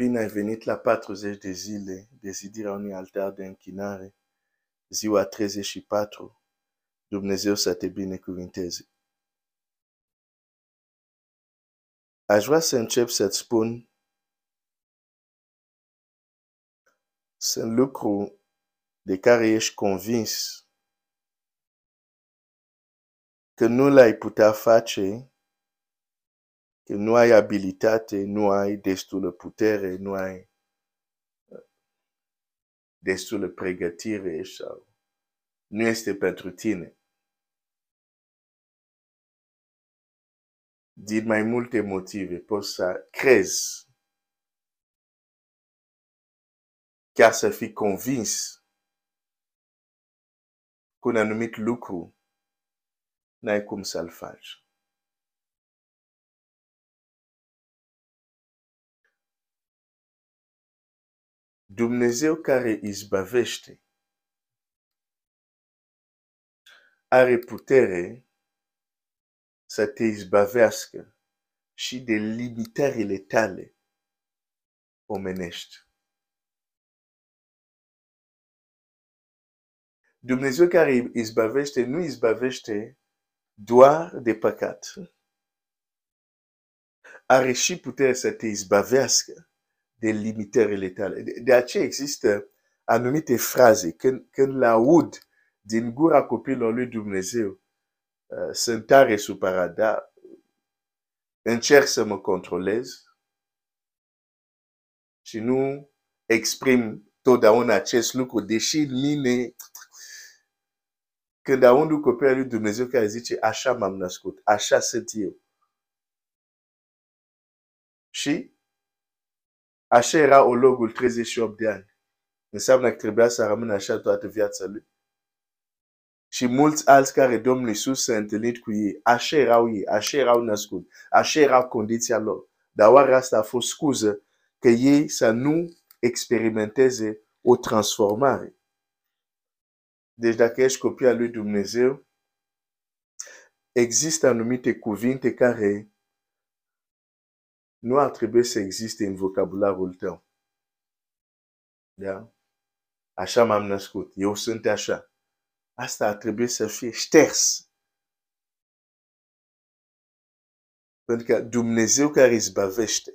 Bine ai venit la 40 de zile de zidirea unui altar de închinare, ziua 34. Dumnezeu să te binecuvinteze. Aș vrea să încep să-ți spun sunt lucru de care ești convins că nu l-ai putea face, că nu ai abilitate, nu ai destulă putere, nu ai destulă pregătire sau nu este pentru tine. Din mai multe motive poți să crezi, chiar să fii convins cu un anumit lucru, n-ai cum să-l faci. Dumnezeu care izbăvește are putere să te izbăvească și de limitările tale omenești. Dumnezeu care izbăvește nu izbăvește doar de păcat. Are și putere să te izbăvească de limitările tale. De, de aceea există anumite fraze. Când, când le aud din gura copilului lui Dumnezeu, uh, sunt tare supărat, dar încerc să mă controlez și nu exprim totdeauna acest lucru, deși în mine, când aud un copil lui Dumnezeu care zice, așa m-am născut, așa sunt eu. Și Așa era ologul 38 de ani. Înseamnă că trebuia să rămână așa toată viața lui. Și mulți alți care Domnul Iisus s-a întâlnit cu ei, așa erau ei, așa erau născut, așa era condiția lor. Dar oare asta a fost scuză că ei să nu experimenteze o transformare. Deci dacă ești copil al lui Dumnezeu, există anumite cuvinte care nu ar trebui să existe în vocabularul tău. Da? Așa m-am născut, eu sunt așa. Asta ar trebui să fie șters. Pentru că Dumnezeu care izbăvește,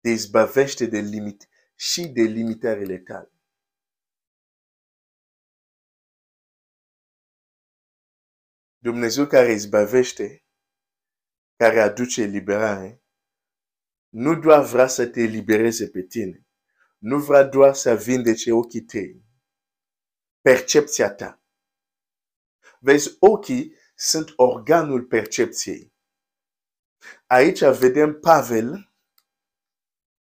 te izbăvește de limite și de limitările tale. Dumnezeu care izbăvește, care aduce eliberare, nu doar vrea să te elibereze pe tine, nu vrea doar să vindece ochii tăi, percepția ta. Vezi, ochii sunt organul percepției. Aici vedem Pavel,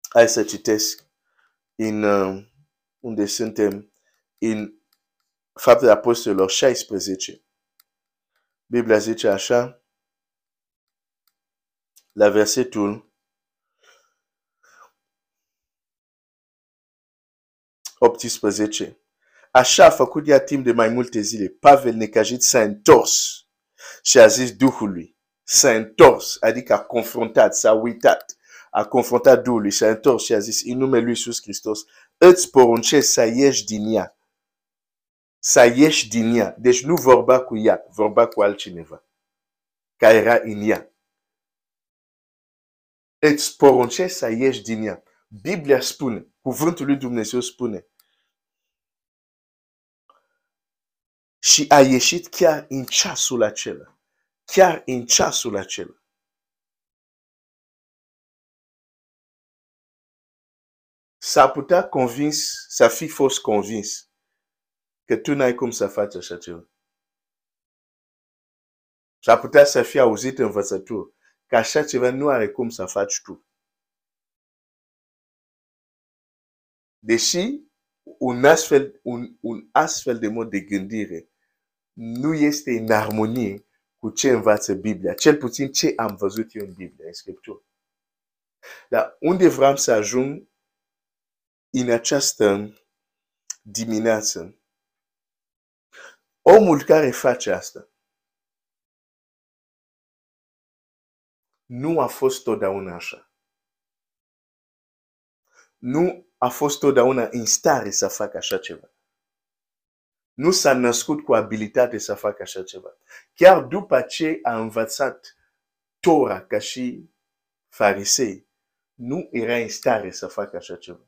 hai să citesc, în, uh, unde suntem, în Faptele Apostolilor 16. Biblia zice așa, la versetul 18. Așa a făcut ea timp de mai multe zile. Pavel necajit s-a întors și a zis Duhului. S-a întors, adică a confruntat, s-a uitat. A confruntat Duhului, s-a întors și a zis, în numele lui Iisus Hristos, îți poruncesc să ieși din ea. Să ieși din ea. Deci nu vorba cu ea, vorba cu altcineva care era în ea. Îți poruncesc să ieși din ea. Biblia spune, cuvântul lui Dumnezeu spune, și a ieșit chiar în ceasul acela. Chiar în ceasul acela. S-a putea convins, să fi fost convins că tu n-ai cum să faci așa ceva. S-a putea să fi auzit învățătură că așa ceva nu are cum să faci tu. Deși un astfel, un, un astfel de mod de gândire nu este în armonie cu ce învață Biblia, cel puțin ce am văzut eu în Biblia, în Scriptură. Dar unde vreau să ajung în această dimineață, omul care face asta nu a fost totdeauna așa. nu a fost totdeauna în stare să facă așa ceva. Nu s-a născut cu abilitate să facă așa ceva. Chiar după ce a învățat Tora ca și farisei, nu era în stare să facă așa ceva.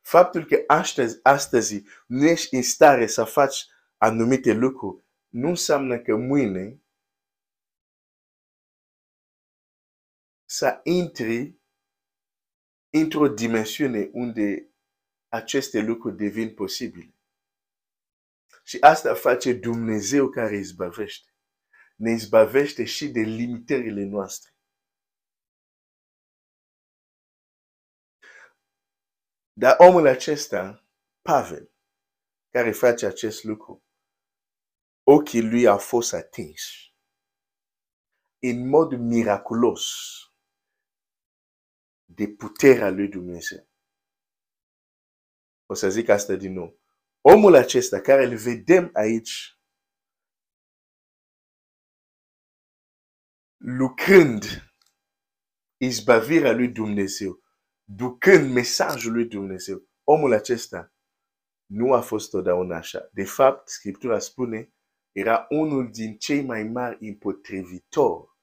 Faptul că astăzi, astăzi nu ești în stare să faci anumite lucruri, nu înseamnă că mâine să intri într-o dimensiune unde aceste lucruri devin posibile. Și asta face Dumnezeu care izbăvește. Ne izbăvește și de limitările noastre. Dar omul acesta, Pavel, care face acest lucru, ochii lui au fost atins în mod miraculos de puterea lui Dumnezeu. O să zic asta din nou. Omul acesta care îl vedem aici lucrând izbavirea lui Dumnezeu, ducând mesajul lui Dumnezeu, omul acesta nu a fost totdeauna așa. De fapt, Scriptura spune, era unul din cei mai mari împotrivitori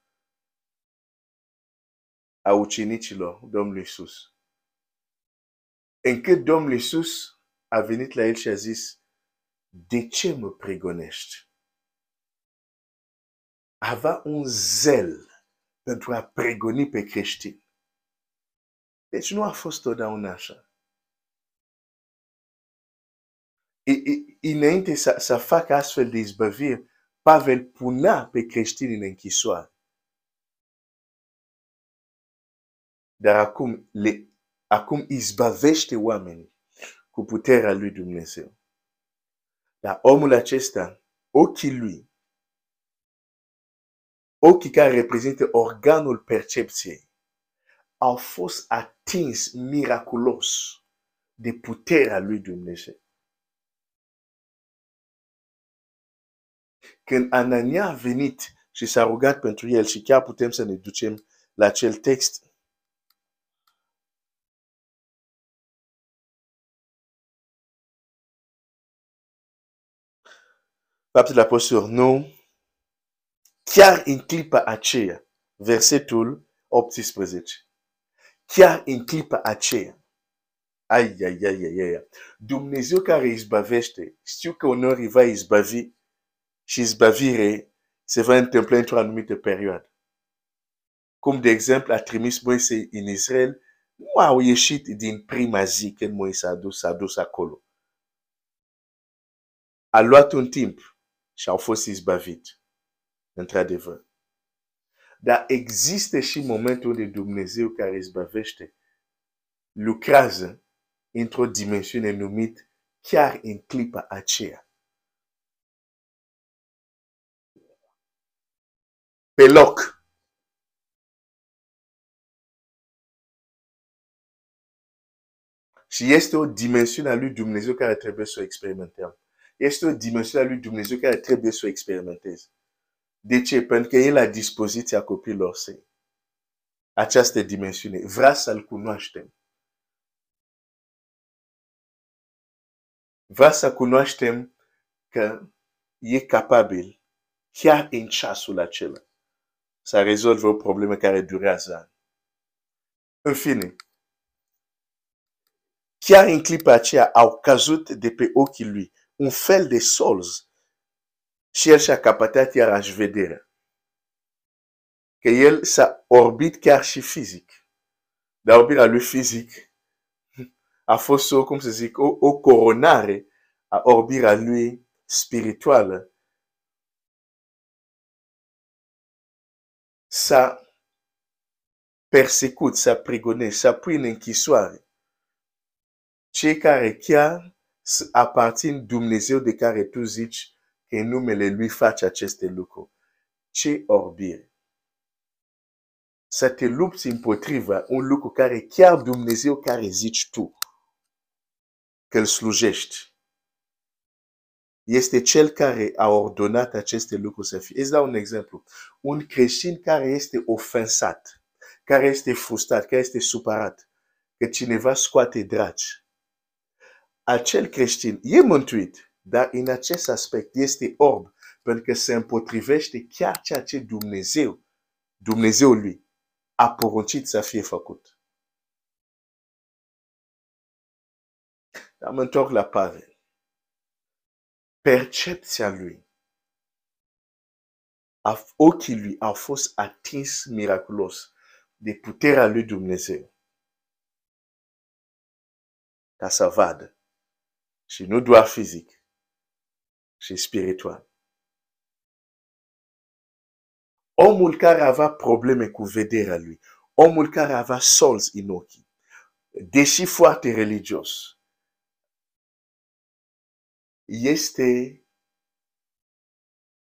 a ucenicilor Domnului Iisus. Încât Domnul Iisus a venit la el și a zis, de ce mă pregonești? Avea un zel pentru a pregoni pe creștini. Deci nu a fost totdeauna așa. Înainte să, să facă astfel de izbăviri, Pavel punea pe creștini în închisoare. Dar acum, le, acum izbăvește oamenii cu puterea lui Dumnezeu. Dar omul acesta, ochii lui, ochii care reprezintă organul percepției, au fost atins miraculos de puterea lui Dumnezeu. Când Anania a venit și s-a rugat pentru el și chiar putem să ne ducem la acel text, Faptele Apostolilor 9, chiar în clipa aceea, versetul 18, chiar în clipa aceea, ai, ai, ai, ai, ai, Dumnezeu care izbavește, știu că uneori va izbavi și izbavire se va întâmpla într-o anumită perioadă. Cum de exemplu a trimis Moise în Israel, nu au ieșit din prima zi când Moise a dus, a dus acolo. A luat un timp și au fost izbavit. Într-adevăr. Dar există și momentul unde Dumnezeu care izbavește lucrează într-o dimensiune numit chiar în clipa aceea. Pe loc. Și este o dimensiune a lui Dumnezeu care trebuie să o experimentăm. Este o dimensiune a lui Dumnezeu care trebuie să o experimenteze. De ce? Pentru că El a dispoziția copiilor săi. Această dimensiune. Vrea să-L cunoaștem. Vrea să cunoaștem că e capabil, chiar în ceasul acela, să rezolve o problemă care durează ani. În fine, chiar în clipa aceea au căzut de pe ochii lui un fel de solz și el și-a capatat iarăși vederea. Că el s-a orbit chiar și fizic. Dar orbirea lui fizic a fost o, cum să zic, o, o coronare a orbirea lui spirituală. S-a persecut, s-a prigonit, s-a pus în închisoare. Cei care chiar aparțin Dumnezeu de care tu zici că în numele Lui faci aceste lucruri. Ce orbire! Să te lupți împotriva un lucru care chiar Dumnezeu care zici tu că îl slujești. este cel care a ordonat aceste lucruri să fie. Îți dau un exemplu. Un creștin care este ofensat, care este frustrat, care este supărat, că cineva scoate dragi. Acel creștin e mântuit, dar în acest aspect este orb, pentru că se împotrivește chiar ceea ce Dumnezeu, Dumnezeul lui, a poruncit să fie făcut. Am întorc la Pavel. Percepția lui, ochii lui au fost atins miraculos de puterea lui Dumnezeu ca să vadă. Și nu doar fizic, și spiritual. Omul care avea probleme cu vederea lui, omul care avea solzi în ochi, deși foarte religios, este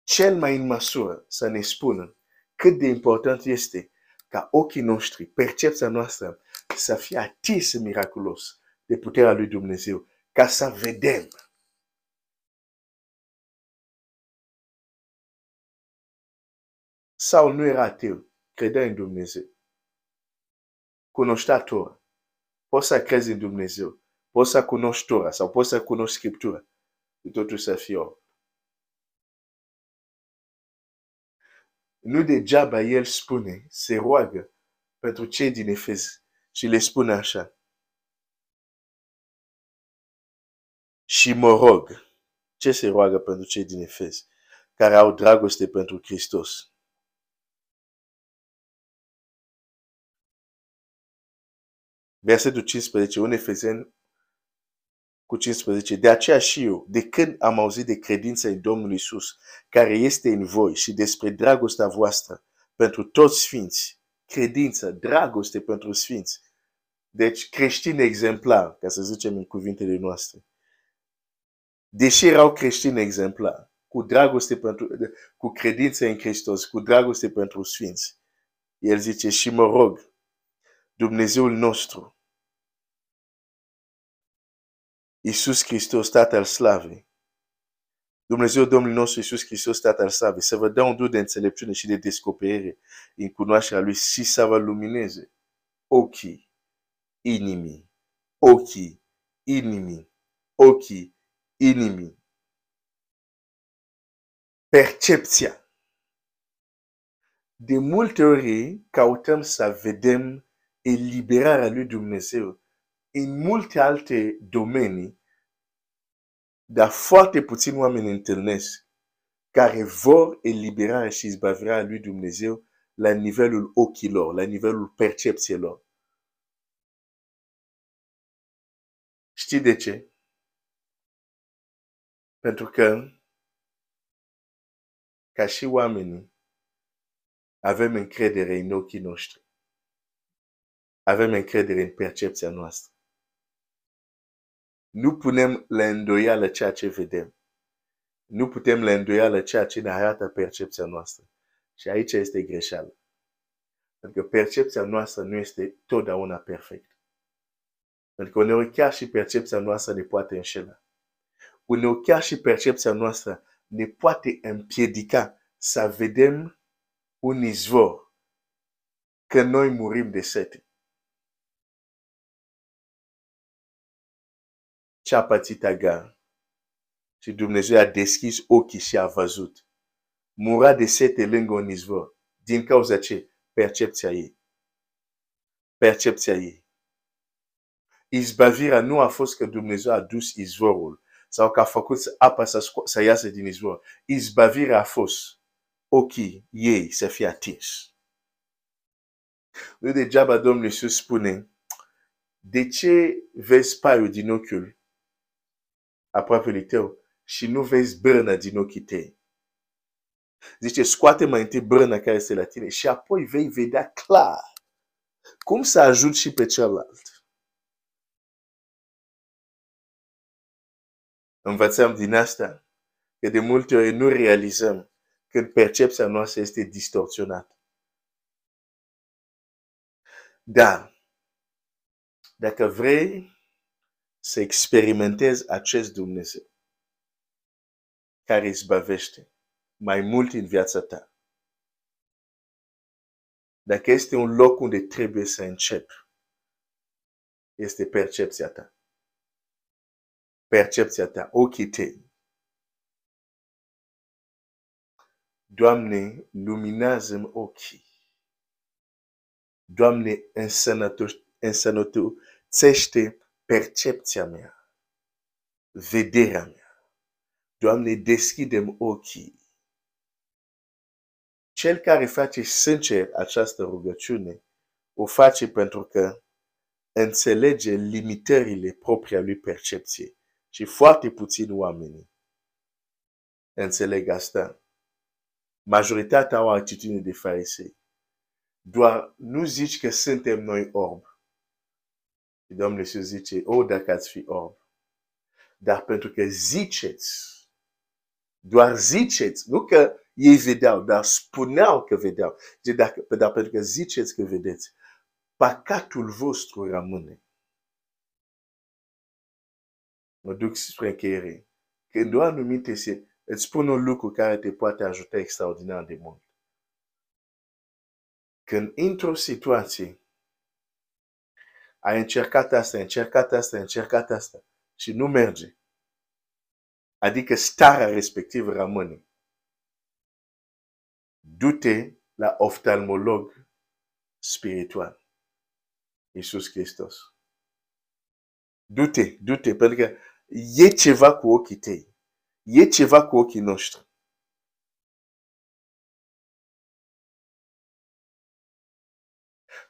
cel mai în măsură să ne spună cât de important este ca ochii noștri, percepția noastră, să fie atins miraculos de puterea lui Dumnezeu, ca să vedem. Saul nu era ateu, credea în Dumnezeu. Cunoștea Tora. Poți să crezi în Dumnezeu. Poți să cunoști Tora sau poți să cunoști Scriptura. Și totul să fie orb. Nu degeaba el spune, se roagă pentru cei din Efez și le spune așa. Și mă rog, ce se roagă pentru cei din Efez, care au dragoste pentru Hristos. Versetul 15, un Efezen cu 15. De aceea și eu, de când am auzit de credința în Domnul Isus, care este în voi și despre dragostea voastră pentru toți sfinți, credință, dragoste pentru sfinți, deci creștini exemplar, ca să zicem în cuvintele noastre. Deși erau creștini exemplar, cu dragoste pentru, cu credință în Hristos, cu dragoste pentru sfinți. El zice, și mă rog, Dumnezeul nostru, Iisus Hristos, Tatăl Slavei, Dumnezeu Domnul nostru Iisus Hristos, Tatăl Slavei, să vă dea un dur de înțelepciune și de descoperire în cunoașterea Lui și să vă lumineze ochii inimii, ochii inimii, ochii inimii. Percepția. De multe ori căutăm să vedem eliberarea lui Dumnezeu în multe alte domenii, dar foarte puțini oameni întâlnesc care vor eliberarea și izbăvirea lui Dumnezeu la nivelul ochilor, la nivelul percepțiilor. Știi de ce? Pentru că, ca și oamenii, avem încredere în ochii noștri. Avem încredere în percepția noastră. Nu punem la îndoială ceea ce vedem. Nu putem la îndoială ceea ce ne arată percepția noastră. Și aici este greșeală. Pentru că percepția noastră nu este totdeauna perfect. Pentru că uneori chiar și percepția noastră ne poate înșela. Uneori chiar și percepția noastră ne poate împiedica să vedem un izvor că noi murim de sete. ce a pățit Agar. Și Dumnezeu a deschis ochii și a văzut. Mura de sete lângă un izvor. Din cauza ce? Percepția ei. Percepția ei. Izbavirea nu a fost că Dumnezeu a dus izvorul sau că a făcut apa să, să iasă din izvor. Izbavirea a fost ochii ei să fie atins. Nu degeaba Domnul Iisus spune, de ce vezi paiul din ochiul aproapele tău și nu vezi brână din ochii tăi. Zice, scoate mai întâi brână care este la tine și apoi vei vedea clar cum să ajungi și pe celălalt. Învățăm din asta că de multe ori nu realizăm când percepția noastră este distorsionată. Dar, dacă vrei să experimentezi acest Dumnezeu. care izbăvește mai mult în viața ta. Dacă este un loc unde trebuie să începi, este percepția ta. Percepția ta, ochii tăi. Doamne, luminează-mi ochii. Doamne, însănătoțește percepția mea, vederea mea. Doamne, deschidem ochii. Cel care face sincer această rugăciune, o face pentru că înțelege limitările proprii a lui percepție. Și foarte puțini oameni înțeleg asta. Majoritatea au atitudine de farisei. Doar nu zici că suntem noi orb. Și Domnul Iisus zice, o, dacă ați fi orb. Dar pentru că ziceți, doar ziceți, nu că ei vedeau, dar spuneau că vedeau. De dacă, dar pentru că ziceți că vedeți, păcatul vostru rămâne. Mă duc spre încheiere. Când o anumite se, îți spun un lucru care te poate ajuta extraordinar de mult. Când într-o situație ai încercat asta, încercat asta, încercat asta și nu merge, adică starea respectivă rămâne, du-te la oftalmolog spiritual. Iisus Hristos. Du-te, du-te, pentru că e ceva cu ochii tăi. E ceva cu ochii noștri.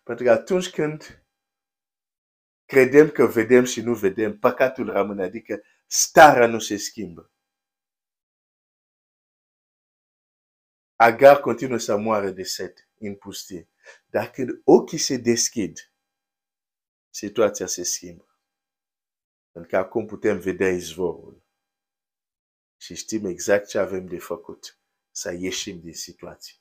Pentru că atunci când credem că vedem și nu vedem, păcatul rămâne, adică starea nu se schimbă. Agar continuă să moară de set în pustie. Dar când ochii se deschid, situația se schimbă. Pentru că acum putem vedea izvorul. Și știm exact ce avem de făcut. Să ieșim din situație.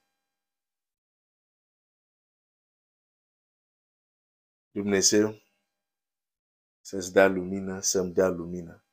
Dumnezeu să-ți dea lumină, să-mi dea lumină.